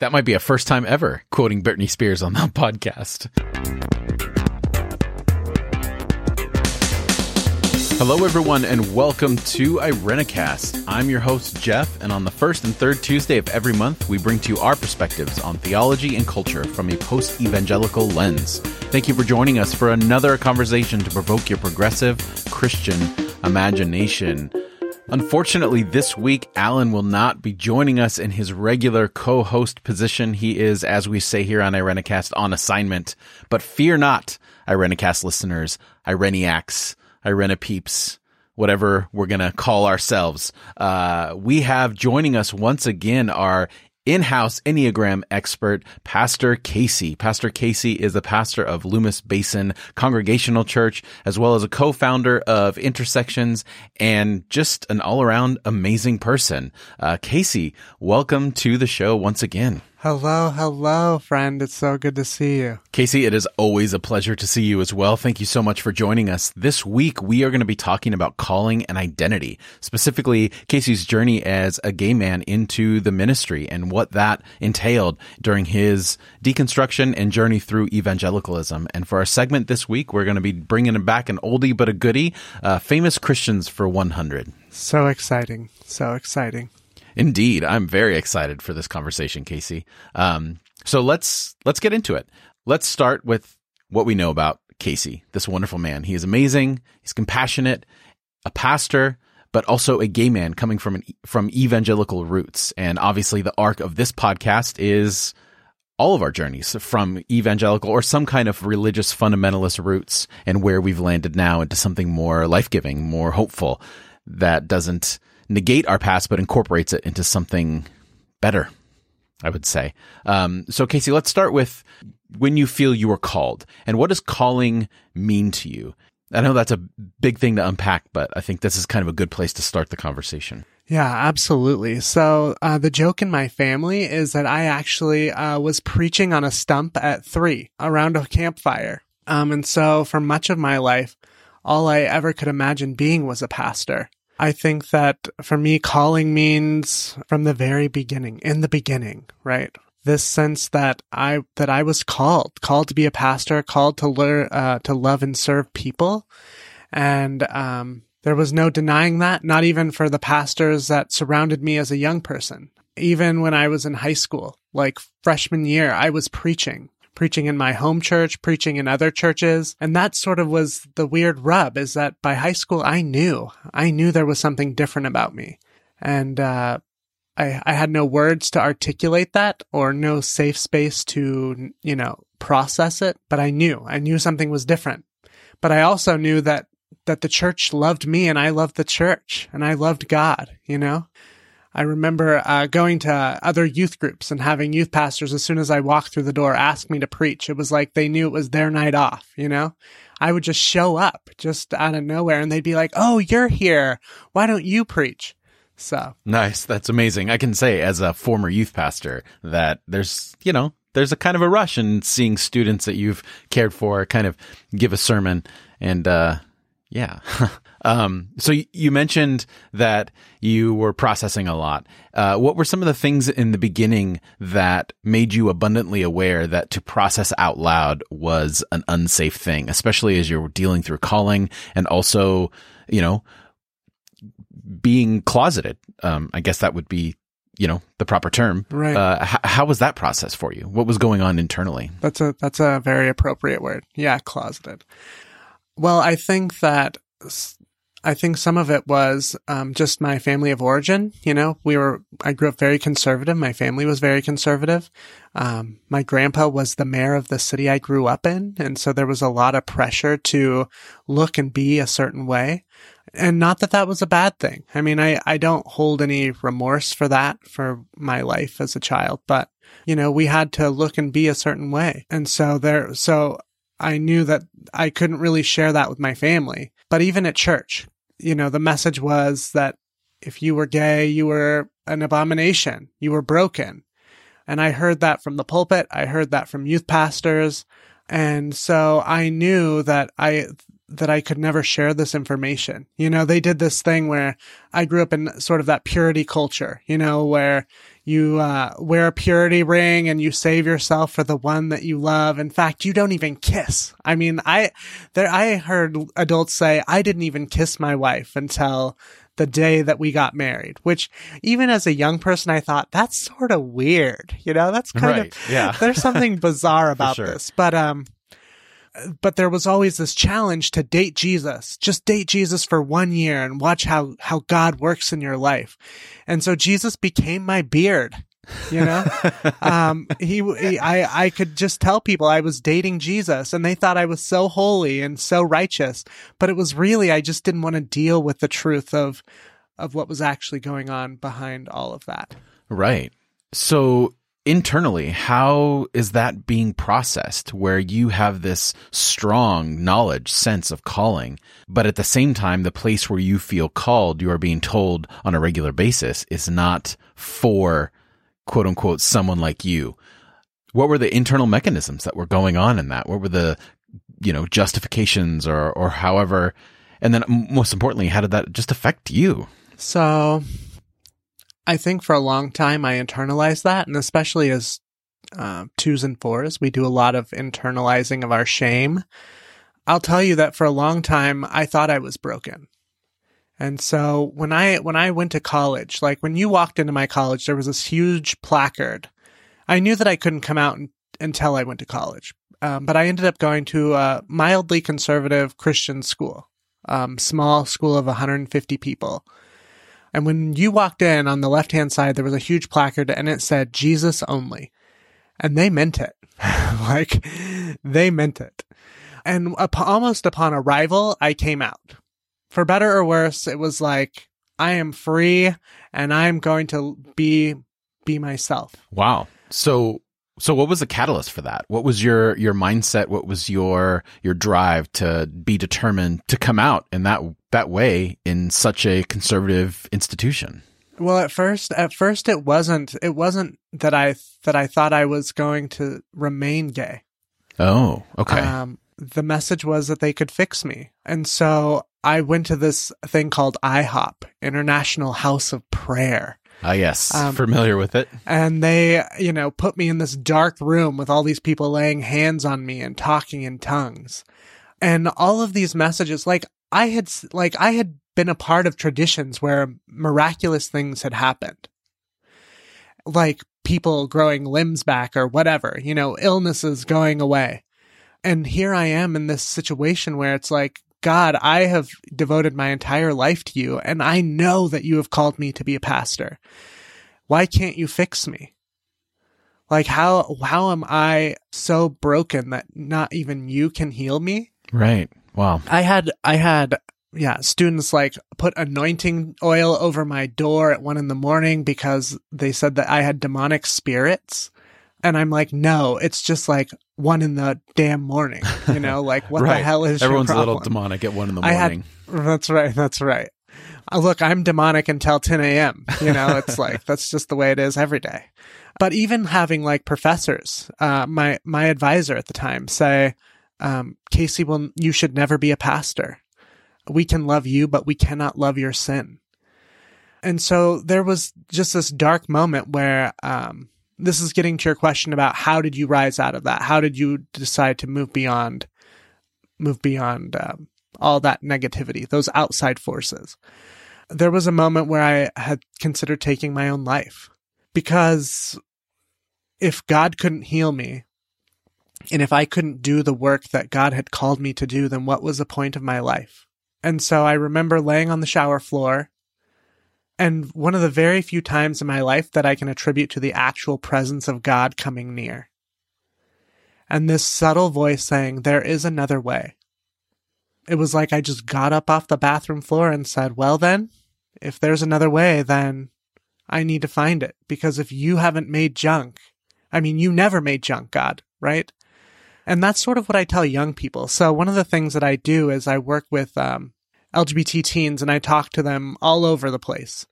That might be a first time ever quoting Britney Spears on that podcast. Hello, everyone, and welcome to Irenicast. I'm your host, Jeff, and on the first and third Tuesday of every month, we bring to you our perspectives on theology and culture from a post evangelical lens. Thank you for joining us for another conversation to provoke your progressive Christian imagination. Unfortunately, this week, Alan will not be joining us in his regular co host position. He is, as we say here on Irenicast, on assignment. But fear not, Irenicast listeners, Ireniacs, Irena peeps, whatever we're going to call ourselves. Uh, we have joining us once again our in-house Enneagram expert, Pastor Casey. Pastor Casey is the pastor of Loomis Basin Congregational Church, as well as a co-founder of Intersections and just an all-around amazing person. Uh, Casey, welcome to the show once again. Hello, hello, friend. It's so good to see you. Casey, it is always a pleasure to see you as well. Thank you so much for joining us. This week, we are going to be talking about calling and identity, specifically Casey's journey as a gay man into the ministry and what that entailed during his deconstruction and journey through evangelicalism. And for our segment this week, we're going to be bringing back an oldie but a goodie, uh, famous Christians for 100. So exciting. So exciting. Indeed, I'm very excited for this conversation, Casey. Um, so let's let's get into it. Let's start with what we know about Casey, this wonderful man. He is amazing. He's compassionate, a pastor, but also a gay man coming from an, from evangelical roots. And obviously, the arc of this podcast is all of our journeys from evangelical or some kind of religious fundamentalist roots and where we've landed now into something more life giving, more hopeful that doesn't negate our past, but incorporates it into something better. I would say. Um, so, Casey, let's start with when you feel you are called, and what does calling mean to you? I know that's a big thing to unpack, but I think this is kind of a good place to start the conversation. Yeah, absolutely. So uh, the joke in my family is that I actually uh, was preaching on a stump at three around a campfire. Um, and so for much of my life, all I ever could imagine being was a pastor. I think that for me, calling means from the very beginning, in the beginning, right? This sense that I, that I was called, called to be a pastor, called to learn, uh, to love and serve people. And, um, there was no denying that, not even for the pastors that surrounded me as a young person. Even when I was in high school, like freshman year, I was preaching preaching in my home church, preaching in other churches. And that sort of was the weird rub is that by high school, I knew, I knew there was something different about me. And, uh, I, I had no words to articulate that or no safe space to, you know, process it, but I knew, I knew something was different. But I also knew that, that the church loved me and I loved the church and I loved God, you know? I remember uh, going to other youth groups and having youth pastors as soon as I walked through the door ask me to preach. It was like they knew it was their night off, you know? I would just show up just out of nowhere and they'd be like, Oh, you're here. Why don't you preach? So nice. That's amazing. I can say as a former youth pastor that there's, you know, there's a kind of a rush in seeing students that you've cared for kind of give a sermon and, uh, yeah. Um, so you mentioned that you were processing a lot. Uh, what were some of the things in the beginning that made you abundantly aware that to process out loud was an unsafe thing, especially as you're dealing through calling and also, you know, being closeted? Um, I guess that would be you know the proper term. Right. Uh, h- how was that process for you? What was going on internally? That's a that's a very appropriate word. Yeah closeted. Well i think that I think some of it was um, just my family of origin. You know, we were, I grew up very conservative. My family was very conservative. Um, my grandpa was the mayor of the city I grew up in. And so there was a lot of pressure to look and be a certain way. And not that that was a bad thing. I mean, I, I don't hold any remorse for that for my life as a child, but you know, we had to look and be a certain way. And so there, so I knew that I couldn't really share that with my family. But even at church, you know, the message was that if you were gay, you were an abomination. You were broken. And I heard that from the pulpit. I heard that from youth pastors. And so I knew that I, that I could never share this information. You know, they did this thing where I grew up in sort of that purity culture, you know, where you uh, wear a purity ring and you save yourself for the one that you love. In fact, you don't even kiss. I mean, I there I heard adults say I didn't even kiss my wife until the day that we got married, which even as a young person, I thought that's sort of weird. You know, that's kind Right, of, yeah. there's something bizarre about sure. this, but, um, but there was always this challenge to date Jesus. Just date Jesus for one year and watch how, how God works in your life. And so Jesus became my beard. You know, um, he, he, I, I could just tell people I was dating Jesus and they thought I was so holy and so righteous, but it was really, I just didn't want to deal with the truth of, of what was actually going on behind all of that. Right. So internally, how is that being processed where you have this strong knowledge, sense of calling, but at the same time, the place where you feel called, you are being told on a regular basis is not for quote unquote someone like you. What were the internal mechanisms that were going on in that? What were the, you know, justifications or, or however, and then most importantly, how did that just affect you? So I think for a long time I internalized that, and especially as uh, twos and fours, we do a lot of internalizing of our shame. I'll tell you that for a long time I thought I was broken. And so when I when I went to college, like when you walked into my college, there was this huge placard. I knew that I couldn't come out until I went to college, um, but I ended up going to a mildly conservative Christian school, um, small school of 150 people. And when you walked in on the left hand side, there was a huge placard and it said Jesus only. And they meant it. like they meant it. And up- almost upon arrival, I came out. For better or worse, it was like, I am free and I'm going to be, be myself. Wow. So so what was the catalyst for that? What was your your mindset? What was your your drive to be determined to come out in that that way in such a conservative institution? Well, at first, at first it wasn't, it wasn't that I, that I thought I was going to remain gay. Oh, okay. Um, the message was that they could fix me. And so I went to this thing called IHOP, International House of Prayer. Ah, yes. um, Familiar with it. And they, you know, put me in this dark room with all these people laying hands on me and talking in tongues. And all of these messages, like I had, like I had been a part of traditions where miraculous things had happened. Like people growing limbs back or whatever, you know, illnesses going away. And here I am in this situation where it's like, God, I have devoted my entire life to you and I know that you have called me to be a pastor. Why can't you fix me? Like how, how am I so broken that not even you can heal me? Right. Wow. I had, I had, yeah, students like put anointing oil over my door at one in the morning because they said that I had demonic spirits. And I'm like, no, it's just like one in the damn morning. You know, like what right. the hell is Everyone's a little demonic at one in the I had- morning. That's right. That's right. Uh, look, I'm demonic until 10 a.m. You know, it's like, that's just the way it is every day. But even having like professors, uh, my, my advisor at the time say, um, Casey, well, you should never be a pastor. We can love you, but we cannot love your sin. And so there was just this dark moment where, um, this is getting to your question about how did you rise out of that? How did you decide to move beyond, move beyond, um, all that negativity, those outside forces. There was a moment where I had considered taking my own life because if God couldn't heal me and if I couldn't do the work that God had called me to do, then what was the point of my life? And so I remember laying on the shower floor and one of the very few times in my life that I can attribute to the actual presence of God coming near. And this subtle voice saying, there is another way it was like I just got up off the bathroom floor and said, well, then, if there's another way, then I need to find it. Because if you haven't made junk, I mean, you never made junk, God, right? And that's sort of what I tell young people. So one of the things that I do is I work with um, LGBT teens and I talk to them all over the place.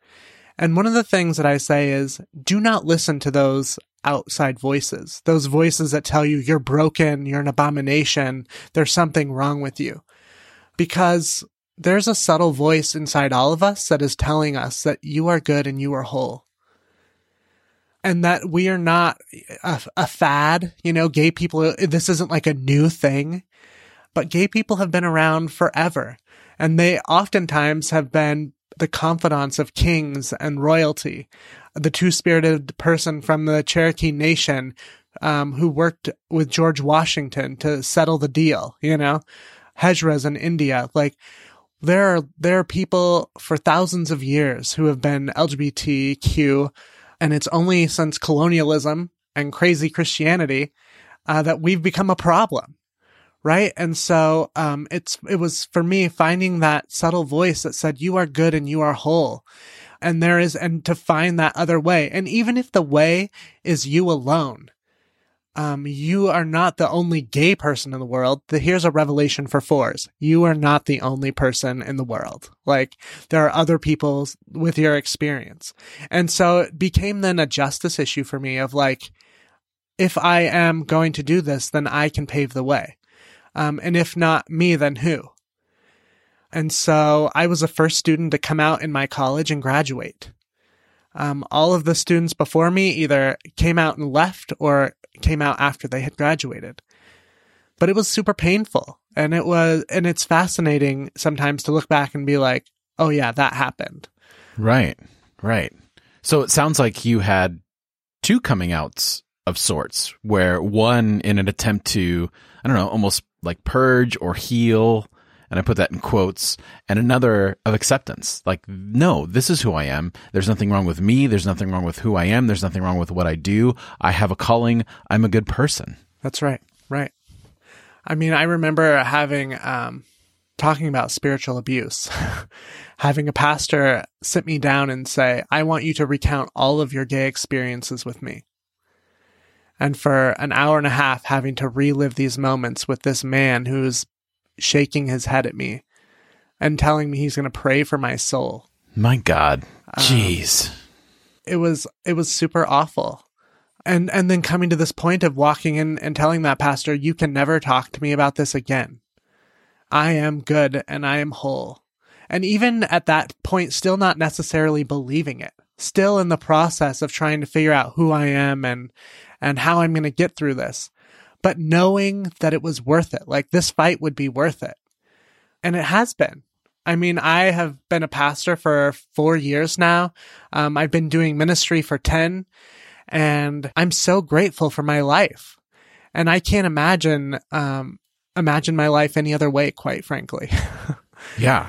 And one of the things that I say is do not listen to those outside voices, those voices that tell you you're broken, you're an abomination, there's something wrong with you because there's a subtle voice inside all of us that is telling us that you are good and you are whole. And that we are not a, a fad, you know, gay people, this isn't like a new thing, but gay people have been around forever. And they oftentimes have been the confidants of kings and royalty. The two spirited person from the Cherokee Nation um, who worked with George Washington to settle the deal, you know, Hijras in India. Like, there are, there are people for thousands of years who have been LGBTQ, and it's only since colonialism and crazy Christianity uh, that we've become a problem right? And so um, it's it was for me finding that subtle voice that said you are good and you are whole. And there is and to find that other way. And even if the way is you alone, um, you are not the only gay person in the world. The, here's a revelation for fours. You are not the only person in the world. Like there are other people with your experience. And so it became then a justice issue for me of like, if I am going to do this, then I can pave the way. Um, and if not me, then who? And so I was the first student to come out in my college and graduate. Um, all of the students before me either came out and left or came out after they had graduated. But it was super painful. And it was, and it's fascinating sometimes to look back and be like, oh yeah, that happened. Right. Right. So it sounds like you had two coming outs of sorts where one in an attempt to, I don't know, almost like purge or heal and I put that in quotes, and another of acceptance. Like, no, this is who I am. There's nothing wrong with me. There's nothing wrong with who I am. There's nothing wrong with what I do. I have a calling. I'm a good person. That's right. Right. I mean, I remember having, um, talking about spiritual abuse, having a pastor sit me down and say, I want you to recount all of your gay experiences with me and for an hour and a half having to relive these moments with this man who's shaking his head at me and telling me he's going to pray for my soul. My God. Um, Jeez. Um, it was it was super awful. And and then coming to this point of walking in and telling that pastor, you can never talk to me about this again. I am good and I am whole. And even at that point still not necessarily believing it. Still in the process of trying to figure out who I am and and how I'm going to get through this, but knowing that it was worth it. Like this fight would be worth it. And it has been. I mean, I have been a pastor for four years now. Um, I've been doing ministry for 10 and I'm so grateful for my life. And I can't imagine, um, imagine my life any other way, quite frankly. yeah.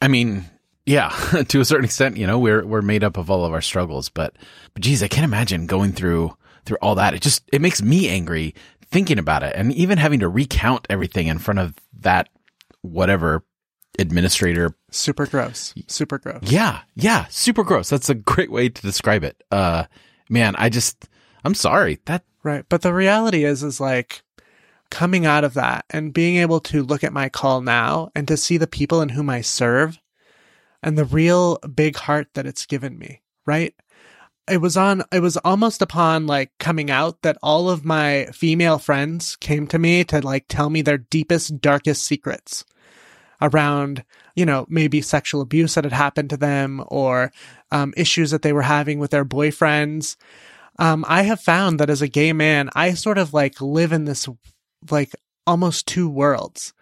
I mean, yeah, to a certain extent, you know, we're, we're made up of all of our struggles, but, but geez, I can't imagine going through through all that. It just, it makes me angry thinking about it and even having to recount everything in front of that whatever administrator. Super gross. Super gross. Yeah. Yeah. Super gross. That's a great way to describe it. Uh, man, I just, I'm sorry that. Right. But the reality is, is like coming out of that and being able to look at my call now and to see the people in whom I serve and the real big heart that it's given me. Right it was on it was almost upon like coming out that all of my female friends came to me to like tell me their deepest darkest secrets around you know maybe sexual abuse that had happened to them or um, issues that they were having with their boyfriends. Um, i have found that as a gay man i sort of like live in this like almost two worlds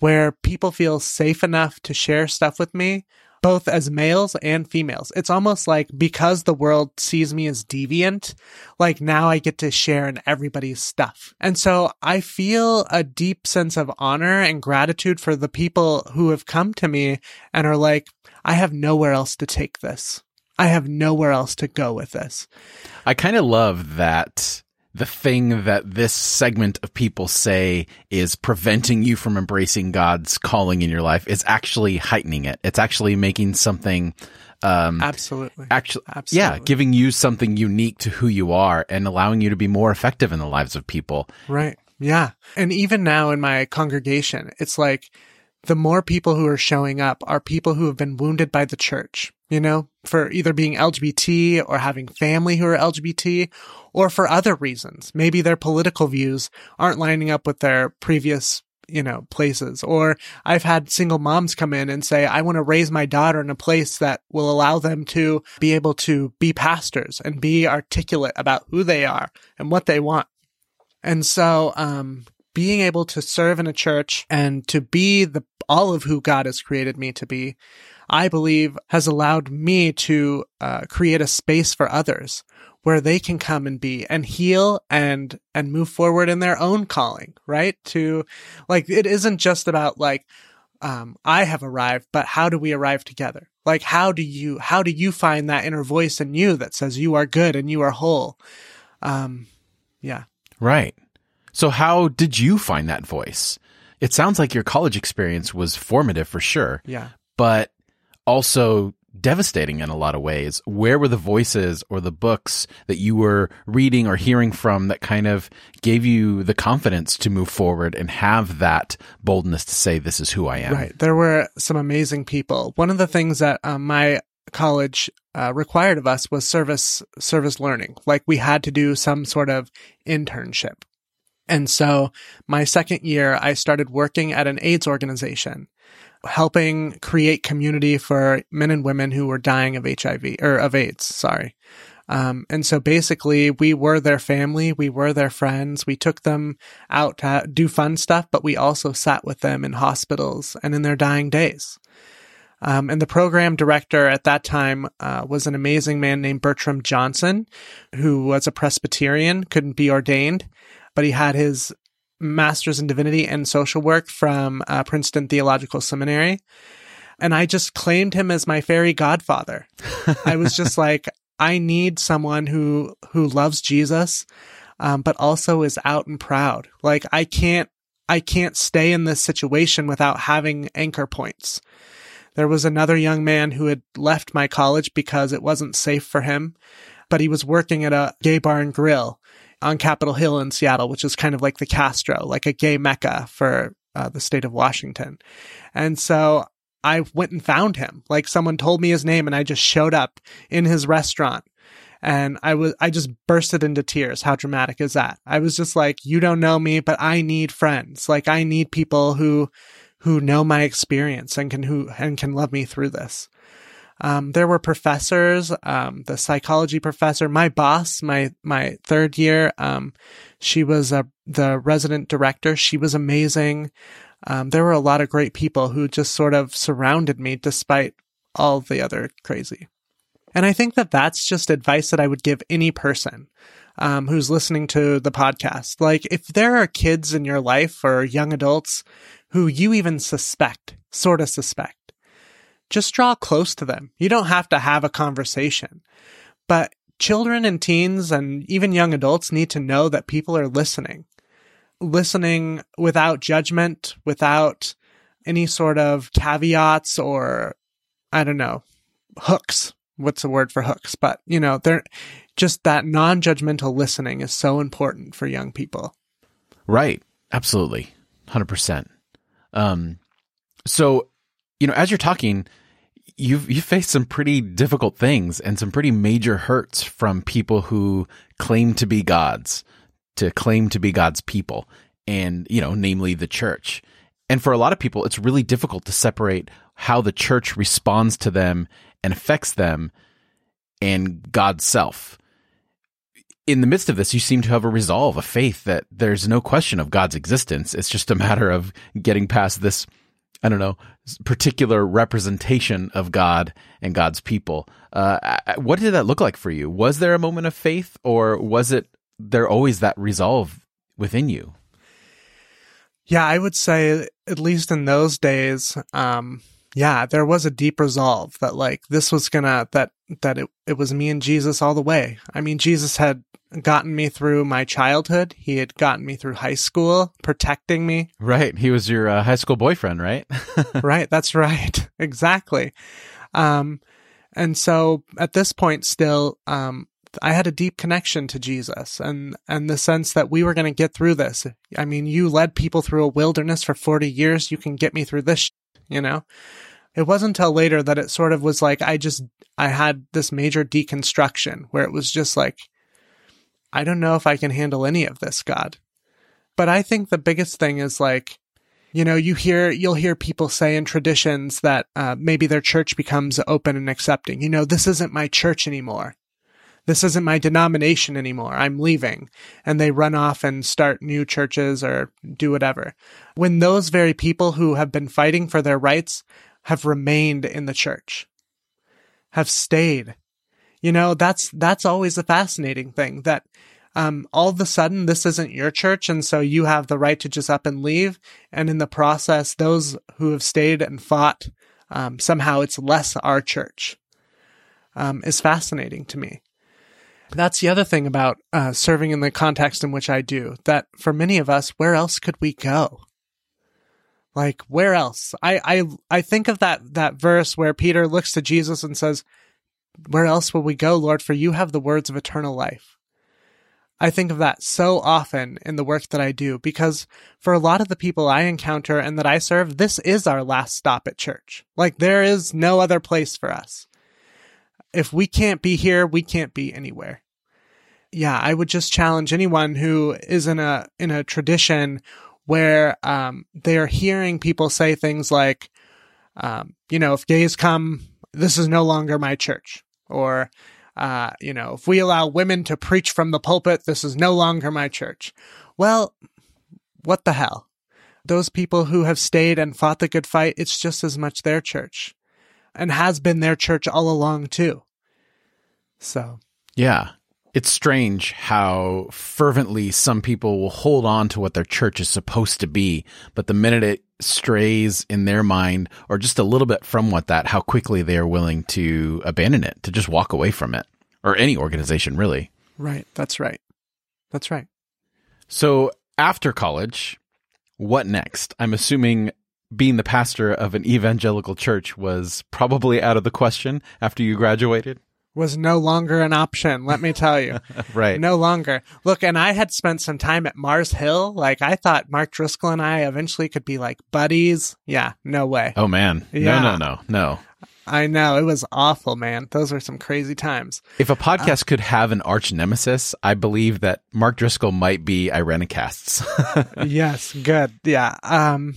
where people feel safe enough to share stuff with me both as males and females. It's almost like because the world sees me as deviant, like now I get to share in everybody's stuff. And so I feel a deep sense of honor and gratitude for the people who have come to me and are like, I have nowhere else to take this. I have nowhere else to go with this. I kind of love that the thing that this segment of people say is preventing you from embracing God's calling in your life is actually heightening it. It's actually making something um absolutely actually absolutely. yeah giving you something unique to who you are and allowing you to be more effective in the lives of people right yeah and even now in my congregation it's like the more people who are showing up are people who have been wounded by the church you know, for either being LGBT or having family who are LGBT or for other reasons. Maybe their political views aren't lining up with their previous you know, places. Or I've had single moms come in and say, I want to raise my daughter in a place that will allow them to be able to be pastors and be articulate about who they are and what they want. And so, um, being able to serve in a church and to be the all of who God has created me to be, I believe has allowed me to uh, create a space for others where they can come and be and heal and and move forward in their own calling, right? To like it isn't just about like um, I have arrived, but how do we arrive together? Like how do you how do you find that inner voice in you that says you are good and you are whole? Um, yeah. Right. So how did you find that voice? It sounds like your college experience was formative for sure. Yeah. But also devastating in a lot of ways. Where were the voices or the books that you were reading or hearing from that kind of gave you the confidence to move forward and have that boldness to say, this is who I am? Right. There were some amazing people. One of the things that um, my college uh, required of us was service service learning. Like we had to do some sort of internship. And so my second year, I started working at an AIDS organization helping create community for men and women who were dying of HIV or of AIDS. Sorry. Um, and so basically we were their family. We were their friends. We took them out to do fun stuff, but we also sat with them in hospitals and in their dying days. Um, and the program director at that time uh, was an amazing man named Bertram Johnson, who was a Presbyterian, couldn't be ordained, but he had his master's in divinity and social work from uh, Princeton Theological Seminary. And I just claimed him as my fairy godfather. I was just like, I need someone who, who loves Jesus, um, but also is out and proud. Like I can't, I can't stay in this situation without having anchor points. There was another young man who had left my college because it wasn't safe for him, but he was working at a gay bar and grill on Capitol Hill in Seattle, which is kind of like the Castro, like a gay mecca for uh, the state of Washington. And so I went and found him. Like someone told me his name and I just showed up in his restaurant and I was, I just bursted into tears. How dramatic is that? I was just like, you don't know me, but I need friends. Like I need people who, who know my experience and can, who, and can love me through this. Um, there were professors, um, the psychology professor, my boss, my, my third year, um, she was a, the resident director. She was amazing. Um, there were a lot of great people who just sort of surrounded me despite all the other crazy. And I think that that's just advice that I would give any person. Um, who's listening to the podcast. Like, if there are kids in your life or young adults who you even suspect, sort of suspect, just draw close to them. You don't have to have a conversation. But children and teens and even young adults need to know that people are listening. Listening without judgment, without any sort of caveats or, I don't know, hooks. What's the word for hooks? But, you know, they're just that non judgmental listening is so important for young people. Right. Absolutely. 100%. Um, so you know, as you're talking, you've you faced some pretty difficult things and some pretty major hurts from people who claim to be gods, to claim to be God's people, and you know, namely the church. And for a lot of people, it's really difficult to separate how the church responds to them and affects them and God's self. In the midst of this, you seem to have a resolve, a faith that there's no question of God's existence. It's just a matter of getting past this I don't know, particular representation of God and God's people. Uh, what did that look like for you? Was there a moment of faith, or was it there always that resolve within you? Yeah, I would say, at least in those days, um, yeah, there was a deep resolve that like this was gonna that that it it was me and Jesus all the way. I mean, Jesus had gotten me through my childhood. He had gotten me through high school, protecting me. Right. He was your uh, high school boyfriend, right? right. That's right. exactly. Um, and so at this point, still, um, I had a deep connection to Jesus and, and the sense that we were going to get through this. I mean, you led people through a wilderness for 40 years. You can get me through this, you know? It wasn't until later that it sort of was like, I just, I had this major deconstruction where it was just like, I don't know if I can handle any of this, God. But I think the biggest thing is like, You know, you hear, you'll hear people say in traditions that uh, maybe their church becomes open and accepting. You know, this isn't my church anymore. This isn't my denomination anymore. I'm leaving. And they run off and start new churches or do whatever. When those very people who have been fighting for their rights have remained in the church, have stayed. You know, that's, that's always a fascinating thing that um, all of a sudden this isn't your church and so you have the right to just up and leave. And in the process those who have stayed and fought um, somehow it's less our church um, is fascinating to me. That's the other thing about uh, serving in the context in which i do that for many of us where else could we go? Like where else? I i i think of that that verse where peter looks to jesus and says where else will we go lord for you have the words of eternal life I think of that so often in the work that I do because for a lot of the people I encounter and that I serve, this is our last stop at church. Like there is no other place for us. If we can't be here, we can't be anywhere. Yeah, I would just challenge anyone who is in a in a tradition where um, they are hearing people say things like, um, you know, if gays come, this is no longer my church, or uh, you know, if we allow women to preach from the pulpit, this is no longer my church. Well, what the hell? Those people who have stayed and fought the good fight, it's just as much their church and has been their church all along too. So, yeah. It's strange how fervently some people will hold on to what their church is supposed to be, but the minute it strays in their mind or just a little bit from what that, how quickly they are willing to abandon it, to just walk away from it, or any organization really. Right. That's right. That's right. So after college, what next? I'm assuming being the pastor of an evangelical church was probably out of the question after you graduated was no longer an option. Let me tell you. right. No longer. Look, and I had spent some time at Mars Hill. Like I thought Mark Driscoll and I eventually could be like buddies. Yeah. No way. Oh man. Yeah. No, no, no, no. I know it was awful, man. Those were some crazy times. If a podcast uh, could have an arch nemesis, I believe that Mark Driscoll might be Irenicast's. yes, good. Yeah. Um,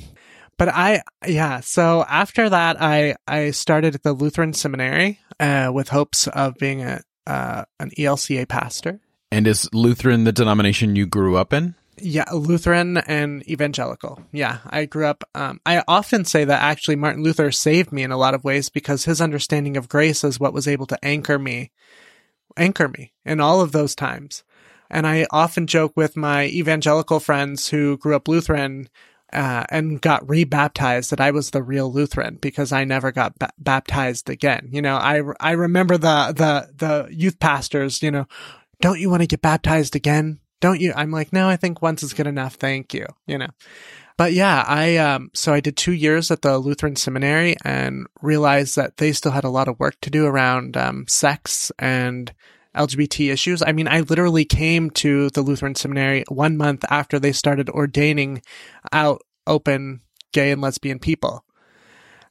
but I, yeah. So after that, I I started at the Lutheran Seminary uh, with hopes of being a uh, an ELCA pastor. And is Lutheran the denomination you grew up in? Yeah, Lutheran and evangelical. Yeah, I grew up. Um, I often say that actually Martin Luther saved me in a lot of ways because his understanding of grace is what was able to anchor me, anchor me in all of those times. And I often joke with my evangelical friends who grew up Lutheran uh, and got rebaptized that I was the real Lutheran because I never got ba- baptized again. You know, I, I remember the, the, the youth pastors, you know, don't you want to get baptized again? Don't you? I'm like, no, I think once is good enough. Thank you. You know, but yeah, I, um, so I did two years at the Lutheran seminary and realized that they still had a lot of work to do around, um, sex and, LGBT issues. I mean, I literally came to the Lutheran seminary one month after they started ordaining out open gay and lesbian people.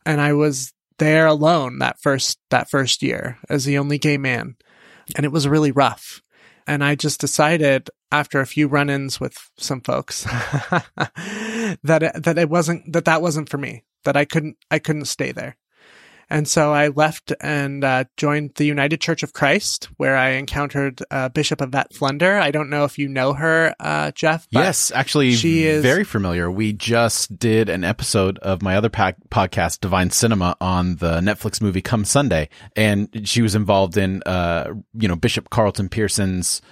And I was there alone that first, that first year as the only gay man. And it was really rough. And I just decided after a few run-ins with some folks that it, that it wasn't that that wasn't for me. That I couldn't I couldn't stay there. And so I left and uh, joined the United Church of Christ, where I encountered uh, Bishop Yvette Flunder. I don't know if you know her, uh, Jeff. yes, actually, she is very familiar. We just did an episode of my other podcast, Divine Cinema, on the Netflix movie Come Sunday, and she was involved in, uh, you know, Bishop Carlton Pearson's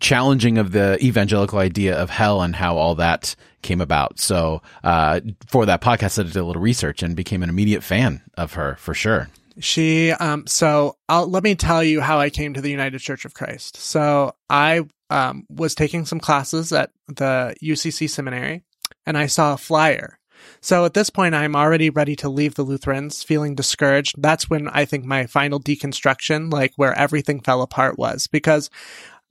challenging of the evangelical idea of hell and how all that came about. So uh, for that podcast, I did a little research and became an immediate fan of her for sure. She, um, so I'll, let me tell you how I came to the United Church of Christ. So I um, was taking some classes at the UCC seminary and I saw a flyer. So at this point, I'm already ready to leave the Lutherans, feeling discouraged. That's when I think my final deconstruction, like where everything fell apart was because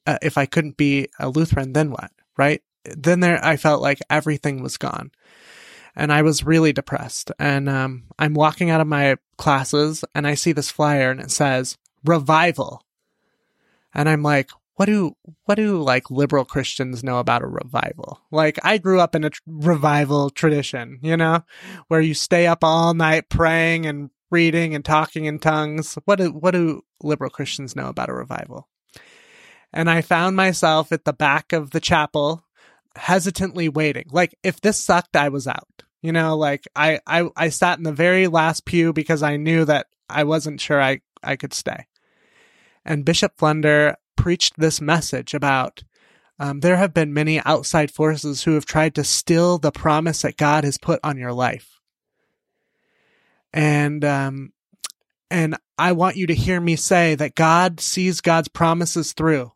uh, if I couldn't be a Lutheran, then what? Right? Then there, I felt like everything was gone. And I was really depressed. And um, I'm walking out of my classes and I see this flyer and it says revival. And I'm like, what do what do like liberal Christians know about a revival? Like I grew up in a tr- revival tradition, you know, where you stay up all night praying and reading and talking in tongues. What do what do liberal Christians know about a revival? And I found myself at the back of the chapel hesitantly waiting. Like if this sucked, I was out. You know, like I I I sat in the very last pew because I knew that I wasn't sure I I could stay. And Bishop Flunder preached this message about um, there have been many outside forces who have tried to steal the promise that God has put on your life. And um, and I want you to hear me say that God sees God's promises through.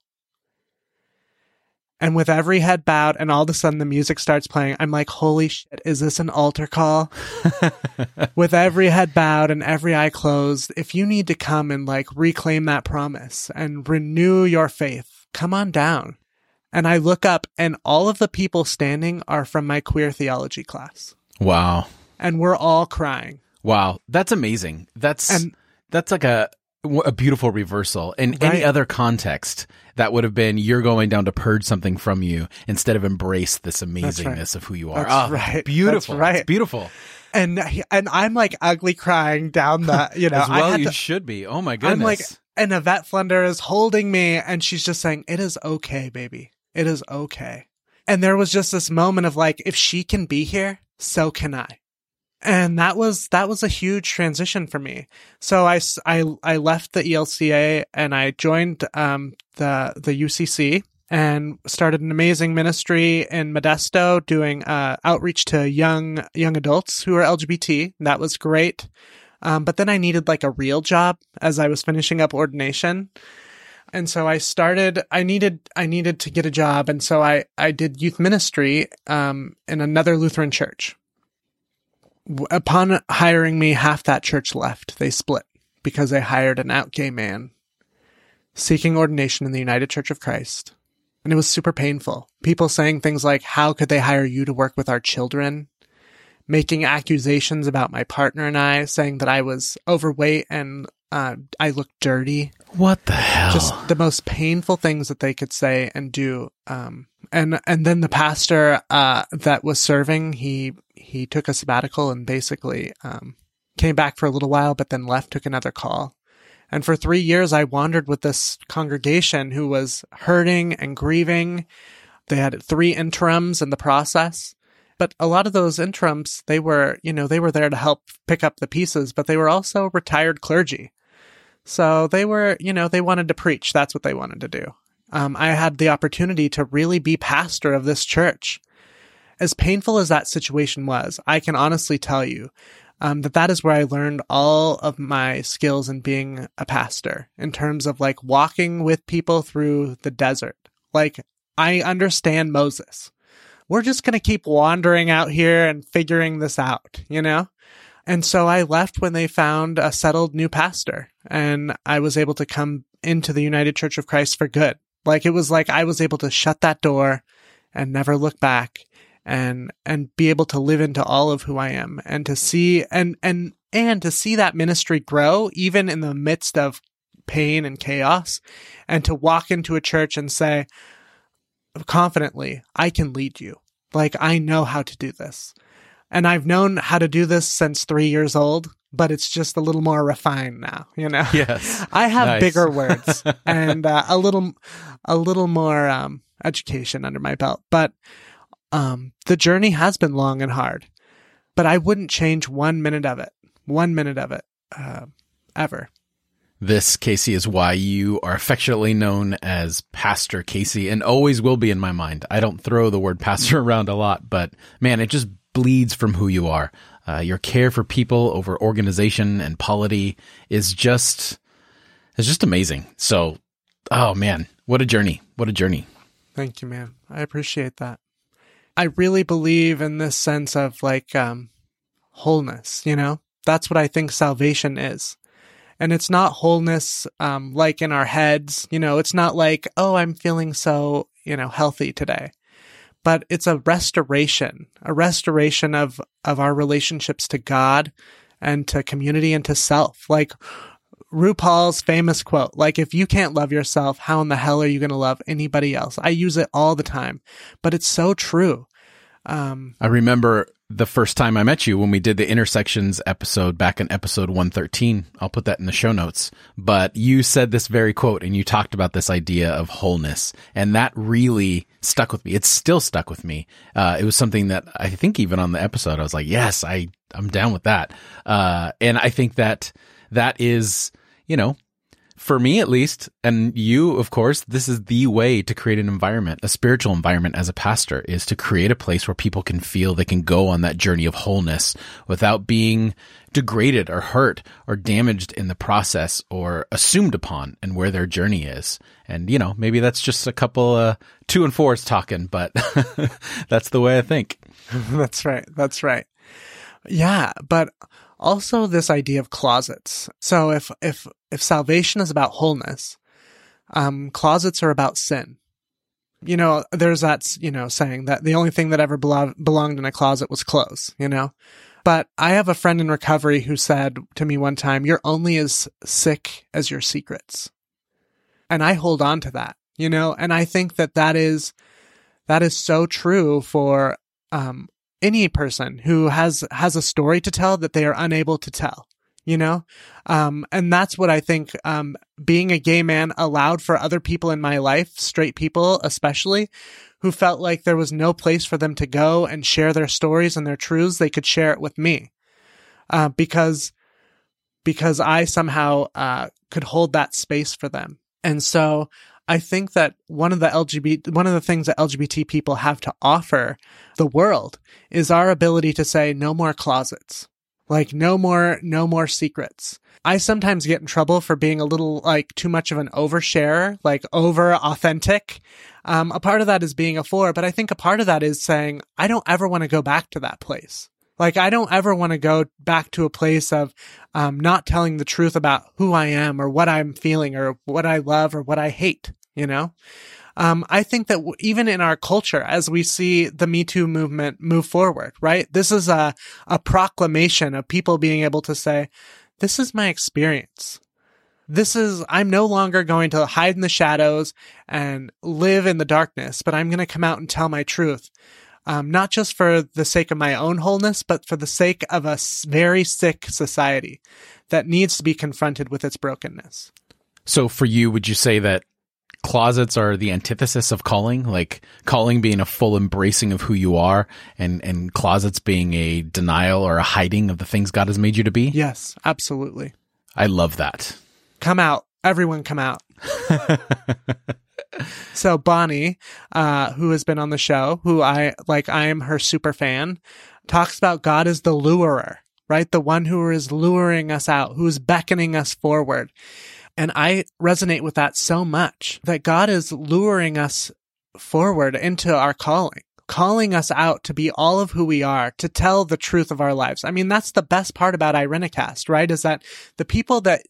And with every head bowed and all of a sudden the music starts playing, I'm like, holy shit, is this an altar call? with every head bowed and every eye closed, if you need to come and like reclaim that promise and renew your faith, come on down. And I look up and all of the people standing are from my queer theology class. Wow. And we're all crying. Wow. That's amazing. That's, And that's like a, a beautiful reversal. In any other context, that would have been you're going down to purge something from you instead of embrace this amazingness of who you are. That's oh, right. Beautiful. That's right. It's beautiful. and and I'm like ugly crying down the, you know, As well, you to- should be. Oh my goodness. I'm like, and Yvette Flunder is holding me, and she's just saying, "It is okay, baby. It is okay." And there was just this moment of like, if she can be here, so can I. And that was that was a huge transition for me. So i i, I left the ELCA and I joined um the the UCC and started an amazing ministry in Modesto doing uh, outreach to young young adults who are LGBT. That was great. Um, but then I needed like a real job as I was finishing up ordination. And so I started, I needed, I needed to get a job. And so I, I did youth ministry, um, in another Lutheran church. Upon hiring me, half that church left. They split because they hired an out gay man seeking ordination in the United Church of Christ. And it was super painful. People saying things like, how could they hire you to work with our children? making accusations about my partner and I, saying that I was overweight and uh, I looked dirty. What the hell? Just the most painful things that they could say and do. Um, and and then the pastor uh, that was serving, he he took a sabbatical and basically um, came back for a little while, but then left, took another call. And for three years, I wandered with this congregation who was hurting and grieving. They had three interims in the process. But a lot of those interims, they were, you know, they were there to help pick up the pieces, but they were also retired clergy. So they were, you know, they wanted to preach. That's what they wanted to do. Um, I had the opportunity to really be pastor of this church. As painful as that situation was, I can honestly tell you um, that that is where I learned all of my skills in being a pastor in terms of like walking with people through the desert. Like I understand Moses. We're just going to keep wandering out here and figuring this out, you know? And so I left when they found a settled new pastor and I was able to come into the United Church of Christ for good. Like it was like I was able to shut that door and never look back and and be able to live into all of who I am and to see and and and to see that ministry grow even in the midst of pain and chaos and to walk into a church and say confidently, I can lead you. Like I know how to do this. And I've known how to do this since 3 years old, but it's just a little more refined now, you know. yes. I have Nice. bigger words and uh, a little, a little more um, education under my belt. But um, the journey has been long and hard. But I wouldn't change one minute of it, one minute of it, uh, ever. This, Casey, is why you are affectionately known as Pastor Casey and always will be in my mind. I don't throw the word pastor around a lot, but man, it just bleeds from who you are. Uh, your care for people over organization and polity is just, is just amazing. So, oh man, what a journey. What a journey. Thank you, man. I appreciate that. I really believe in this sense of like um, wholeness, you know? That's what I think salvation is. And it's not wholeness um, like in our heads, you know, it's not like, oh, I'm feeling so, you know, healthy today. But it's a restoration, a restoration of, of our relationships to God and to community and to self. Like RuPaul's famous quote, like, if you can't love yourself, how in the hell are you going to love anybody else? I use it all the time, but it's so true. Um, I remember the first time I met you when we did the intersections episode back in episode 113. I'll put that in the show notes. But you said this very quote and you talked about this idea of wholeness. And that really stuck with me. It's still stuck with me. Uh, it was something that I think even on the episode, I was like, yes, I, I'm down with that. Uh, and I think that that is, you know, for me at least, and you, of course, this is the way to create an environment, a spiritual environment as a pastor is to create a place where people can feel they can go on that journey of wholeness without being degraded or hurt or damaged in the process or assumed upon and where their journey is. And, you know, maybe that's just a couple, uh, two and fours talking, but that's the way I think. that's right. That's right. Yeah. But also this idea of closets. So if if if salvation is about wholeness, um, closets are about sin. You know, there's that you know saying that the only thing that ever belo- belonged in a closet was clothes. You know, but I have a friend in recovery who said to me one time, "You're only as sick as your secrets," and I hold on to that. You know, and I think that that is that is so true for um, any person who has has a story to tell that they are unable to tell you know? Um, and that's what i think um, being a gay man allowed for other people in my life straight people especially who felt like there was no place for them to go and share their stories and their truths they could share it with me. Uh, because because i somehow uh, could hold that space for them. And so I think that one of the LGBT, one of the things that LGBT people have to offer the world is our ability to say no more closets. Like no more, no more secrets. I sometimes get in trouble for being a little like too much of an oversharer, like over authentic. Um, a part of that is being a four, but I think a part of that is saying, I don't ever want to go back to that place. Like I don't ever want to go back to a place of um, not telling the truth about who I am or what I'm feeling or what I love or what I hate. You know, um, I think that even in our culture, as we see the Me Too movement move forward, right? This is a a proclamation of people being able to say, "This is my experience." This is, I'm no longer going to hide in the shadows and live in the darkness, but I'm going to come out and tell my truth um, not just for the sake of my own wholeness, but for the sake of a very sick society that needs to be confronted with its brokenness. So, for you, would you say that closets are the antithesis of calling? Like calling being a full embracing of who you are, and and closets being a denial or a hiding of the things God has made you to be? Yes, absolutely. I love that. Come out, everyone, come out. so Bonnie, uh, who has been on the show, who I like, I am her super fan, talks about God as the lurer, right? The one who is luring us out, who is beckoning us forward. And I resonate with that so much that God is luring us forward into our calling calling us out to be all of who we are, to tell the truth of our lives. I mean, that's the best part about Irenicast, right? Is that the people that,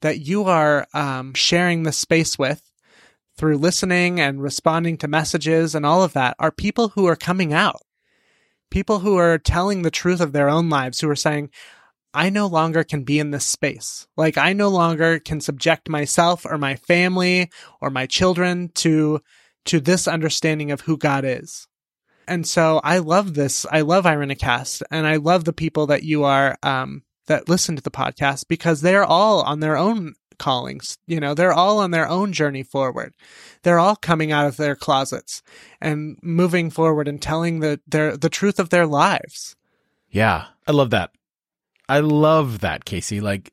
that you are, um, sharing the space with through listening and responding to messages and all of that are people who are coming out. People who are telling the truth of their own lives, who are saying, I no longer can be in this space. Like I no longer can subject myself or my family or my children to, to this understanding of who God is. And so I love this. I love Irenicast and I love the people that you are, um, that listen to the podcast because they're all on their own callings. You know, they're all on their own journey forward. They're all coming out of their closets and moving forward and telling the their the truth of their lives. Yeah, I love that. I love that, Casey. Like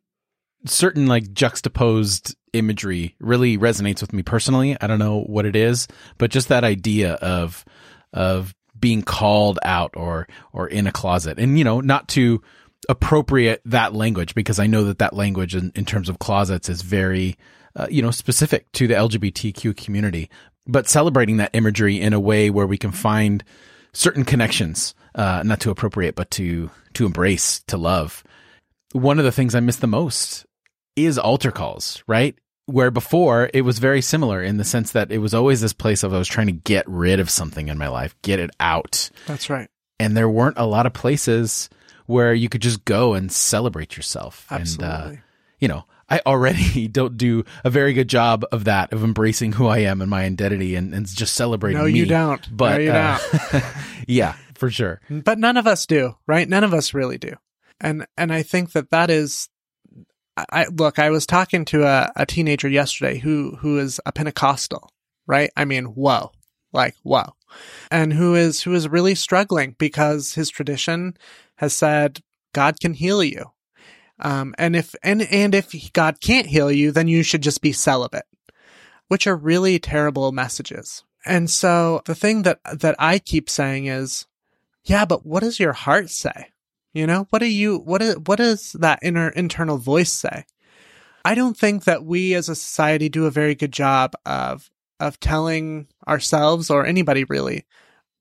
certain like juxtaposed imagery really resonates with me personally. I don't know what it is, but just that idea of of being called out or or in a closet. And you know, not to appropriate that language because I know that that language in, in terms of closets is very, uh, you know, specific to the LGBTQ community, but celebrating that imagery in a way where we can find certain connections, uh, not to appropriate, but to, to embrace, to love. One of the things I miss the most is altar calls, right? Where before it was very similar in the sense that it was always this place of I was trying to get rid of something in my life, get it out. That's right. And there weren't a lot of places where you could just go and celebrate yourself. Absolutely. And, uh, you know, I already don't do a very good job of that, of embracing who I am and my identity and, and just celebrating No, me. you don't. But No, you uh, yeah, for sure. but none of us do, right? None of us really do. And and I think that that is I, I look, I was talking to a, a teenager yesterday who who is a Pentecostal, right? I mean, whoa. Like, whoa. And who is who is really struggling because his tradition has said God can heal you. Um, and if and and if God can't heal you, then you should just be celibate, which are really terrible messages. And so the thing that that I keep saying is, yeah, but what does your heart say? You know, what do you what is what does that inner internal voice say? I don't think that we as a society do a very good job of of telling ourselves or anybody really,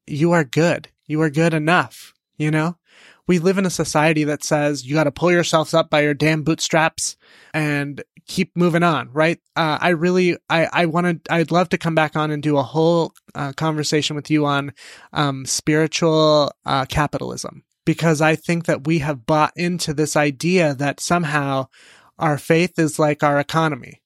you are good. You are good enough, you know? We live in a society that says you got to pull yourselves up by your damn bootstraps and keep moving on, right? Uh, I really, I, I wanted, I'd love to come back on and do a whole uh, conversation with you on um, spiritual uh, capitalism because I think that we have bought into this idea that somehow our faith is like our economy.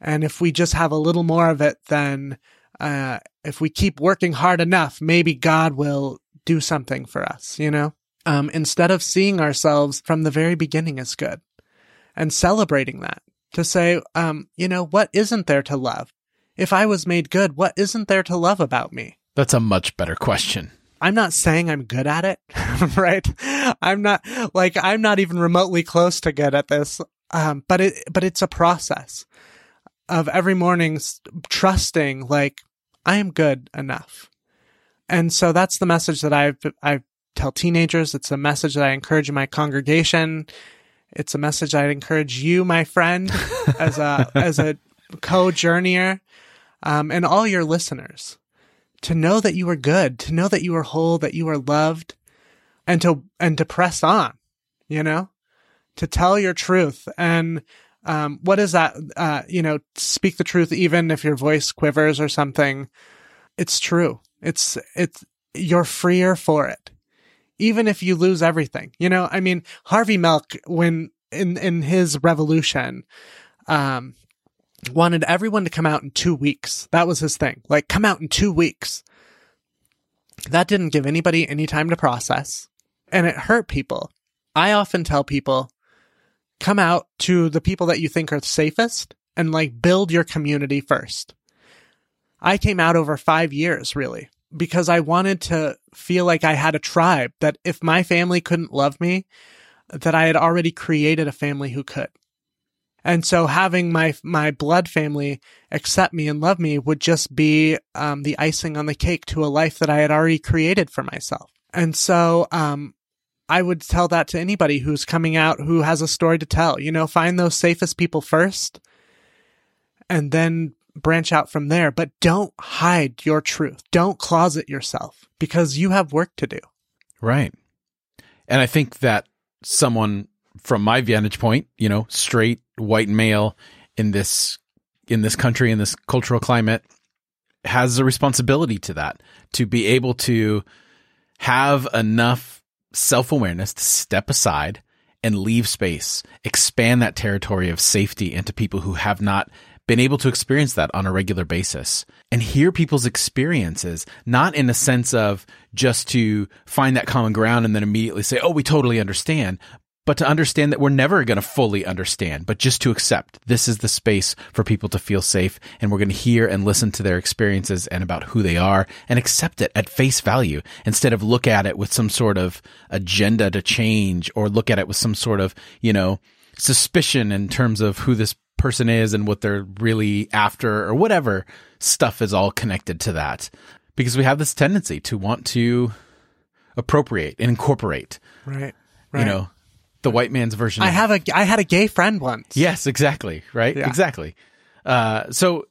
And if we just have a little more of it, then uh, if we keep working hard enough, maybe God will do something for us, you know? Um, instead of seeing ourselves from the very beginning as good and celebrating that to say, um, you know, what isn't there to love? If I was made good, what isn't there to love about me? That's a much better question. I'm not saying I'm good at it, right? I'm not like I'm not even remotely close to good at this. Um, but it but it's a process of every morning trusting like I am good enough. And so that's the message that I've I tell teenagers. It's a message that I encourage my congregation. It's a message I'd encourage you, my friend, as a as a co-journeyer, um, and all your listeners to know that you are good, to know that you are whole, that you are loved, and to and to press on, you know, to tell your truth. And um, what is that? Uh, you know, speak the truth, even if your voice quivers or something. It's true. It's it's you're freer for it, even if you lose everything. You know, I mean, Harvey Milk, when in in his revolution, um, wanted everyone to come out in two weeks. That was his thing. Like, come out in two weeks. That didn't give anybody any time to process, and it hurt people. I often tell people, come out to the people that you think are safest and like build your community first. I came out over five years, really, because I wanted to feel like I had a tribe that if my family couldn't love me, that I had already created a family who could. And so having my my blood family accept me and love me would just be um, the icing on the cake to a life that I had already created for myself. And so um, I would tell that to anybody who's coming out who has a story to tell. You know, find those safest people first, and then branch out from there. But don't hide your truth. Don't closet yourself because you have work to do. Right. And I think that someone from my vantage point, you know, straight white male in this in this country in this cultural climate has a responsibility to that to be able to have enough self-awareness to step aside and leave space, expand that territory of safety into people who have not been able to experience that on a regular basis and hear people's experiences, not in a sense of just to find that common ground and then immediately say, Oh, we totally understand, but to understand that we're never going to fully understand, but just to accept this is the space for people to feel safe. And we're going to hear and listen to their experiences and about who they are and accept it at face value instead of look at it with some sort of agenda to change or look at it with some sort of, you know, suspicion in terms of who this person is and what they're really after or whatever stuff is all connected to that. Because we have this tendency to want to appropriate and incorporate, Right. you know, the white man's version. I have a I had a gay friend once. Yes, exactly. Right. Yeah. Exactly. Uh, so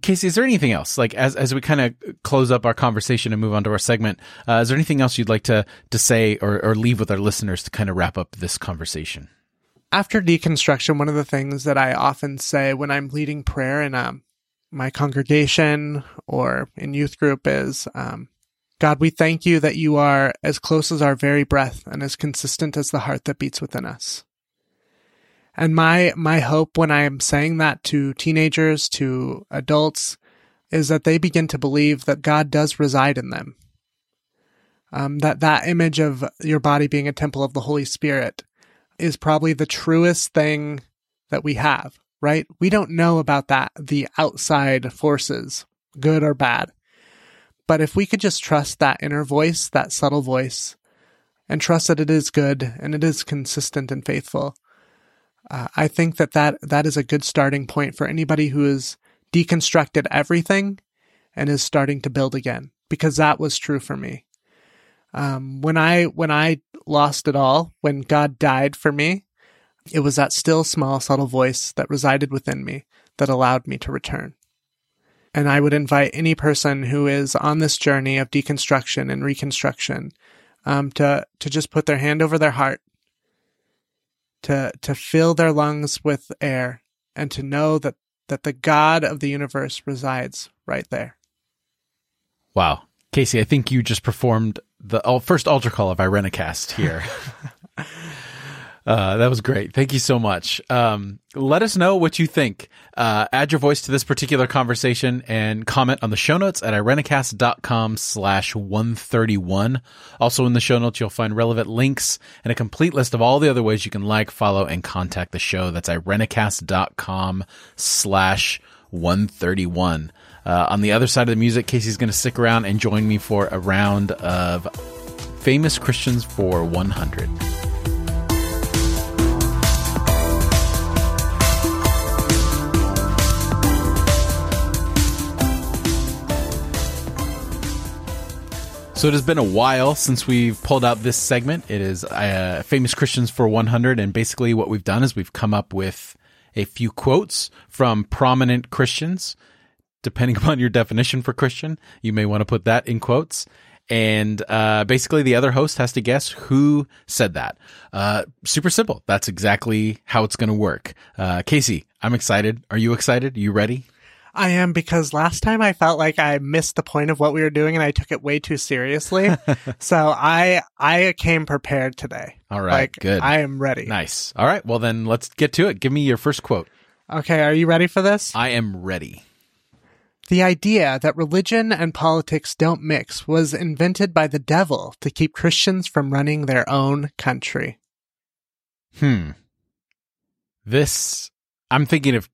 Casey, is there anything else like as, as we kind of close up our conversation and move on to our segment, uh, is there anything else you'd like to, to say or, or leave with our listeners to kind of wrap up this conversation? After deconstruction, one of the things that I often say when I'm leading prayer in um, my congregation or in youth group is, um, God, we thank you that you are as close as our very breath and as consistent as the heart that beats within us. And my, my hope when I am saying that to teenagers, to adults, is that they begin to believe that God does reside in them. Um, that that image of your body being a temple of the Holy Spirit is probably the truest thing that we have, right? We don't know about that, the outside forces, good or bad. But if we could just trust that inner voice, that subtle voice, and trust that it is good and it is consistent and faithful, uh, I think that, that that is a good starting point for anybody who has deconstructed everything and is starting to build again, because that was true for me. Um, when I when I lost it all, when God died for me, it was that still small subtle voice that resided within me that allowed me to return. And I would invite any person who is on this journey of deconstruction and reconstruction um, to to just put their hand over their heart, to to fill their lungs with air, and to know that that the God of the universe resides right there. Wow, Casey, I think you just performed the first altar call of Irenicast here. Uh, that was great. Thank you so much. Um, let us know what you think. Uh, add your voice to this particular conversation and comment on the show notes at irenicast.com slash 131. Also in the show notes, you'll find relevant links and a complete list of all the other ways you can like, follow, and contact the show. That's irenicast.com slash 131. Uh, on the other side of the music, Casey's going to stick around and join me for a round of famous Christians for 100. So it has been a while since we've pulled out this segment. It is uh, Famous Christians for 100. And basically, what we've done is we've come up with a few quotes from prominent Christians. Depending upon your definition for Christian, you may want to put that in quotes. And uh, basically, the other host has to guess who said that. Uh, super simple. That's exactly how it's going to work. Uh, Casey, I'm excited. Are you excited? Are you ready? I am because last time I felt like I missed the point of what we were doing and I took it way too seriously. so I I came prepared today. All right, like, good. I am ready. Nice. All right, well then let's get to it. Give me your first quote. Okay, are you ready for this? I am ready. The idea that religion and politics don't mix was invented by the devil to keep Christians from running their own country. Hmm. This I'm thinking of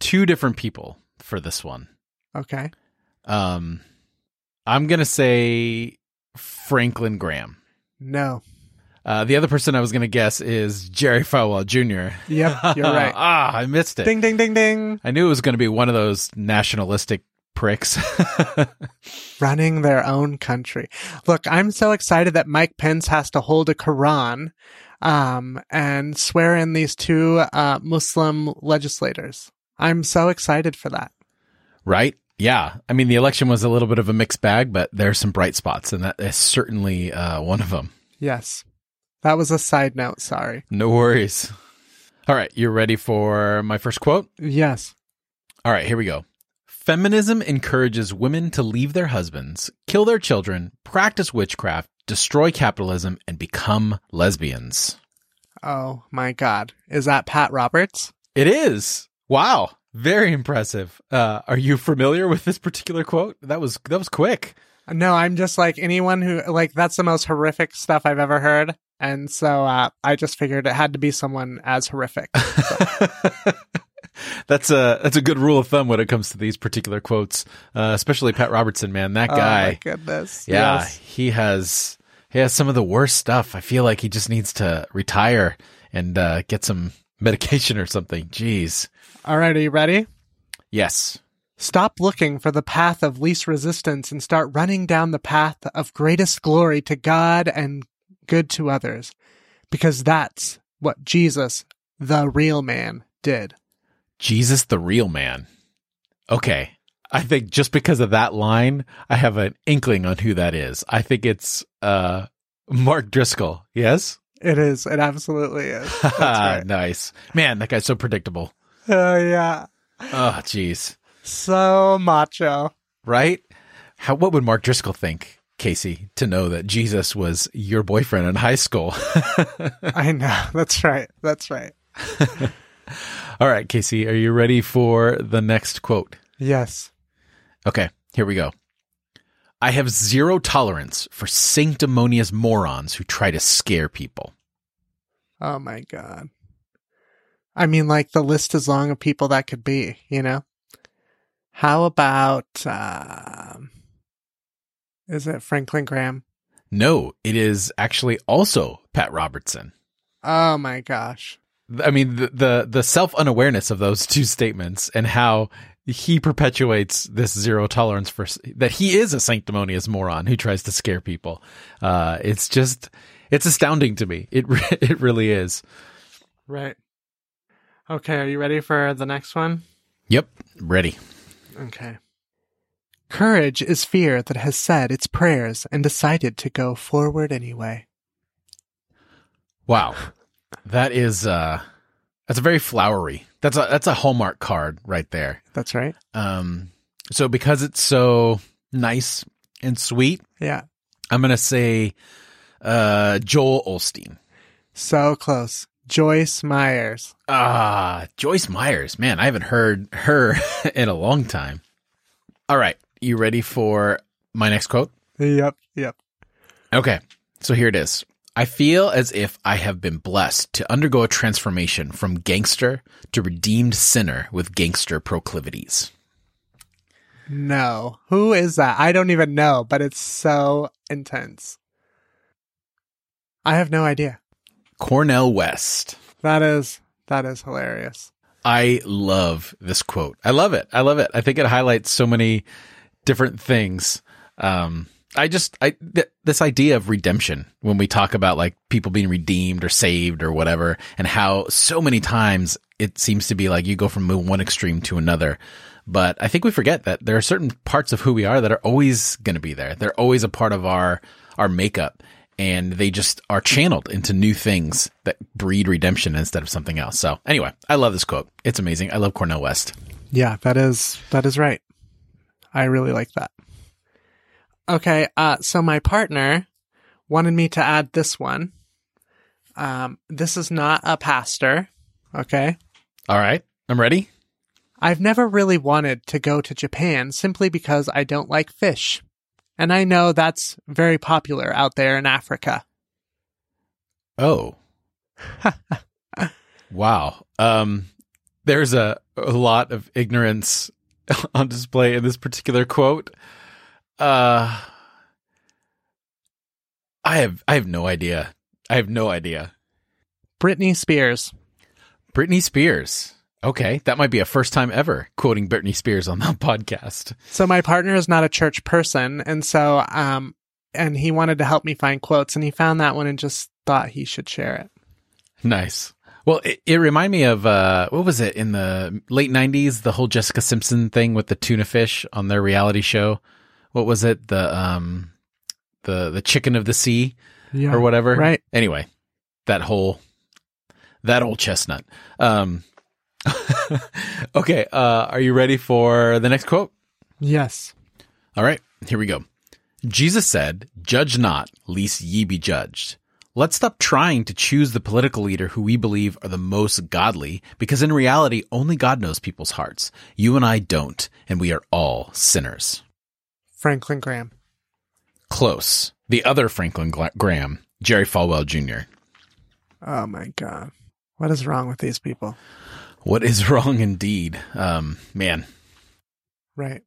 two different people for this one. Okay. Um, I'm gonna say Franklin Graham. No. Uh, the other person I was gonna guess is Jerry Falwell Jr. Yep, you're right. ah, I missed it. Ding, ding, ding, ding. I knew it was gonna be one of those nationalistic pricks. Running their own country. Look, I'm so excited that Mike Pence has to hold a Quran um, and swear in these two uh, Muslim legislators. I'm so excited for that. Right? Yeah. I mean, the election was a little bit of a mixed bag, but there's some bright spots, and that is certainly uh, one of them. Yes. That was a side note. Sorry. No worries. All right. You're ready for my first quote? Yes. All right. Here we go. Feminism encourages women to leave their husbands, kill their children, practice witchcraft, destroy capitalism, and become lesbians. Oh my God. Is that Pat Roberts? It is. Wow. Very impressive. Uh, are you familiar with this particular quote? That was, that was quick. No, I'm just like anyone who, like, that's the most horrific stuff I've ever heard. And so uh, I just figured it had to be someone as horrific. So. that's a that's a good rule of thumb when it comes to these particular quotes, uh, especially Pat Robertson. Man, that guy. Oh my goodness. Yeah, Yes. he has he has some of the worst stuff. I feel like he just needs to retire and uh, get some medication or something. Jeez. All right. Are you ready? Yes. Stop looking for the path of least resistance and start running down the path of greatest glory to God and good to others. Because that's what Jesus, the real man, did. Jesus, the real man. Okay. I think just because of that line, I have an inkling on who that is. I think it's uh, Mark Driscoll. Yes. It is. It absolutely is. Right. nice. Man, that guy's so predictable. Oh, yeah. Oh, jeez. So macho. Right? How what would Mark Driscoll think, Casey, to know that Jesus was your boyfriend in high school? I know. That's right. That's right. All right, Casey, are you ready for the next quote? Yes. Okay, here we go. I have zero tolerance for sanctimonious morons who try to scare people. Oh my god. I mean, like the list is long of people that could be, you know? How about, um, is it Franklin Graham? No, it is actually also Pat Robertson. Oh my gosh. I mean, the the, the self unawareness of those two statements and how he perpetuates this zero tolerance for that he is a sanctimonious moron who tries to scare people. Uh, it's just it's astounding to me. It it really is. Right. Okay, are you ready for the next one? Yep, ready. Okay. Courage is fear that has said its prayers and decided to go forward anyway. Wow. That is uh that's a very flowery. That's a that's a Hallmark card right there. That's right. Um so because it's so nice and sweet, Yeah. I'm going to say uh Joel Osteen. So close. Joyce Myers. Ah, Joyce Myers. Man, I haven't heard her in a long time. All right, you ready for my next quote? Yep. Yep. Okay, so here it is. I feel as if I have been blessed to undergo a transformation from gangster to redeemed sinner with gangster proclivities. No. Who is that? I don't even know, but it's so intense. I have no idea. Cornel West. That is that is hilarious. I love this quote. I love it. I love it. I think it highlights so many different things. Um, I just, I, th- this idea of redemption when we talk about like people being redeemed or saved or whatever, and how so many times it seems to be like you go from one extreme to another. But I think we forget that there are certain parts of who we are that are always going to be there. They're always a part of our, our makeup and they just are channeled into new things that breed redemption instead of something else. So anyway, I love this quote. It's amazing. I love Cornel West. Yeah, that is that is right. I really like that. Okay, uh so my partner wanted me to add this one. Um this is not a pastor, okay? All right. I'm ready. I've never really wanted to go to Japan simply because I don't like fish. And I know that's very popular out there in Africa. Oh. wow. Um, there's a, a lot of ignorance on display in this particular quote. Uh, I have, I have no idea. I have no idea. Britney Spears. Britney Spears. Okay, that might be a first time ever quoting Britney Spears on that podcast. So my partner is not a church person, and so um, and he wanted to help me find quotes, and he found that one and just thought he should share it. Nice. Well, it, it reminded me of uh, what was it in the late '90s? The whole Jessica Simpson thing with the tuna fish on their reality show. What was it? The um, the the chicken of the sea Yeah. or whatever. Right. Anyway, that whole that old chestnut. Um, okay. Uh, are you ready for the next quote? Yes. All right, here we go. Jesus said, Judge not, lest ye be judged. Let's stop trying to choose the political leader who we believe are the most godly, because in reality, only God knows people's hearts. You and I don't, and we are all sinners. Franklin Graham. Close. The other Franklin Graham, Jerry Falwell Jr. Oh my god. What is wrong with these people? What is wrong indeed? Um, man. Right.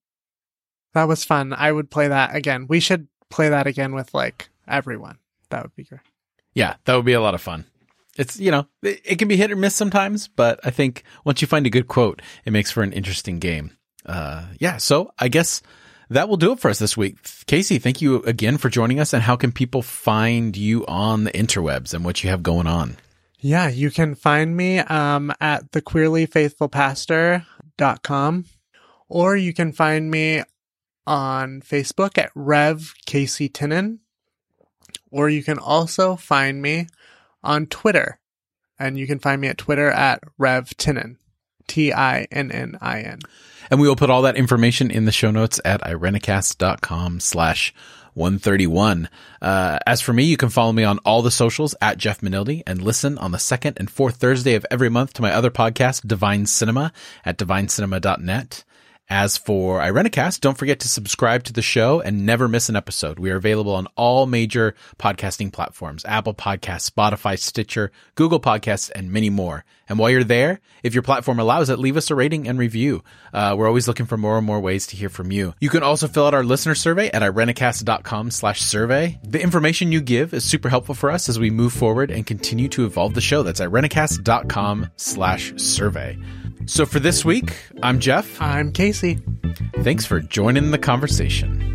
That was fun. I would play that again. We should play that again with like everyone. That would be great. Yeah, that would be a lot of fun. It's, you know, it, it can be hit or miss sometimes, but I think once you find a good quote, it makes for an interesting game. Uh, yeah, so I guess that will do it for us this week. Casey, thank you again for joining us. And how can people find you on the interwebs and what you have going on? Yeah, you can find me um, at thequeerlyfaithfulpastor.com or you can find me on Facebook at Rev Casey Tinnin or you can also find me on Twitter and you can find me at Twitter at Rev Tinnin, T I N N I N. And we will put all that information in the show notes at irenicast.com slash 131. Uh, as for me, you can follow me on all the socials at Jeff Manildi and listen on the second and fourth Thursday of every month to my other podcast, Divine Cinema at divinecinema.net. As for Irenicast, don't forget to subscribe to the show and never miss an episode. We are available on all major podcasting platforms, Apple Podcasts, Spotify, Stitcher, Google Podcasts, and many more. And while you're there, if your platform allows it, leave us a rating and review. Uh, we're always looking for more and more ways to hear from you. You can also fill out our listener survey at irenicast.com slash survey. The information you give is super helpful for us as we move forward and continue to evolve the show. That's irenicast.com slash survey. So for this week, I'm Jeff. I'm Casey. Thanks for joining the conversation.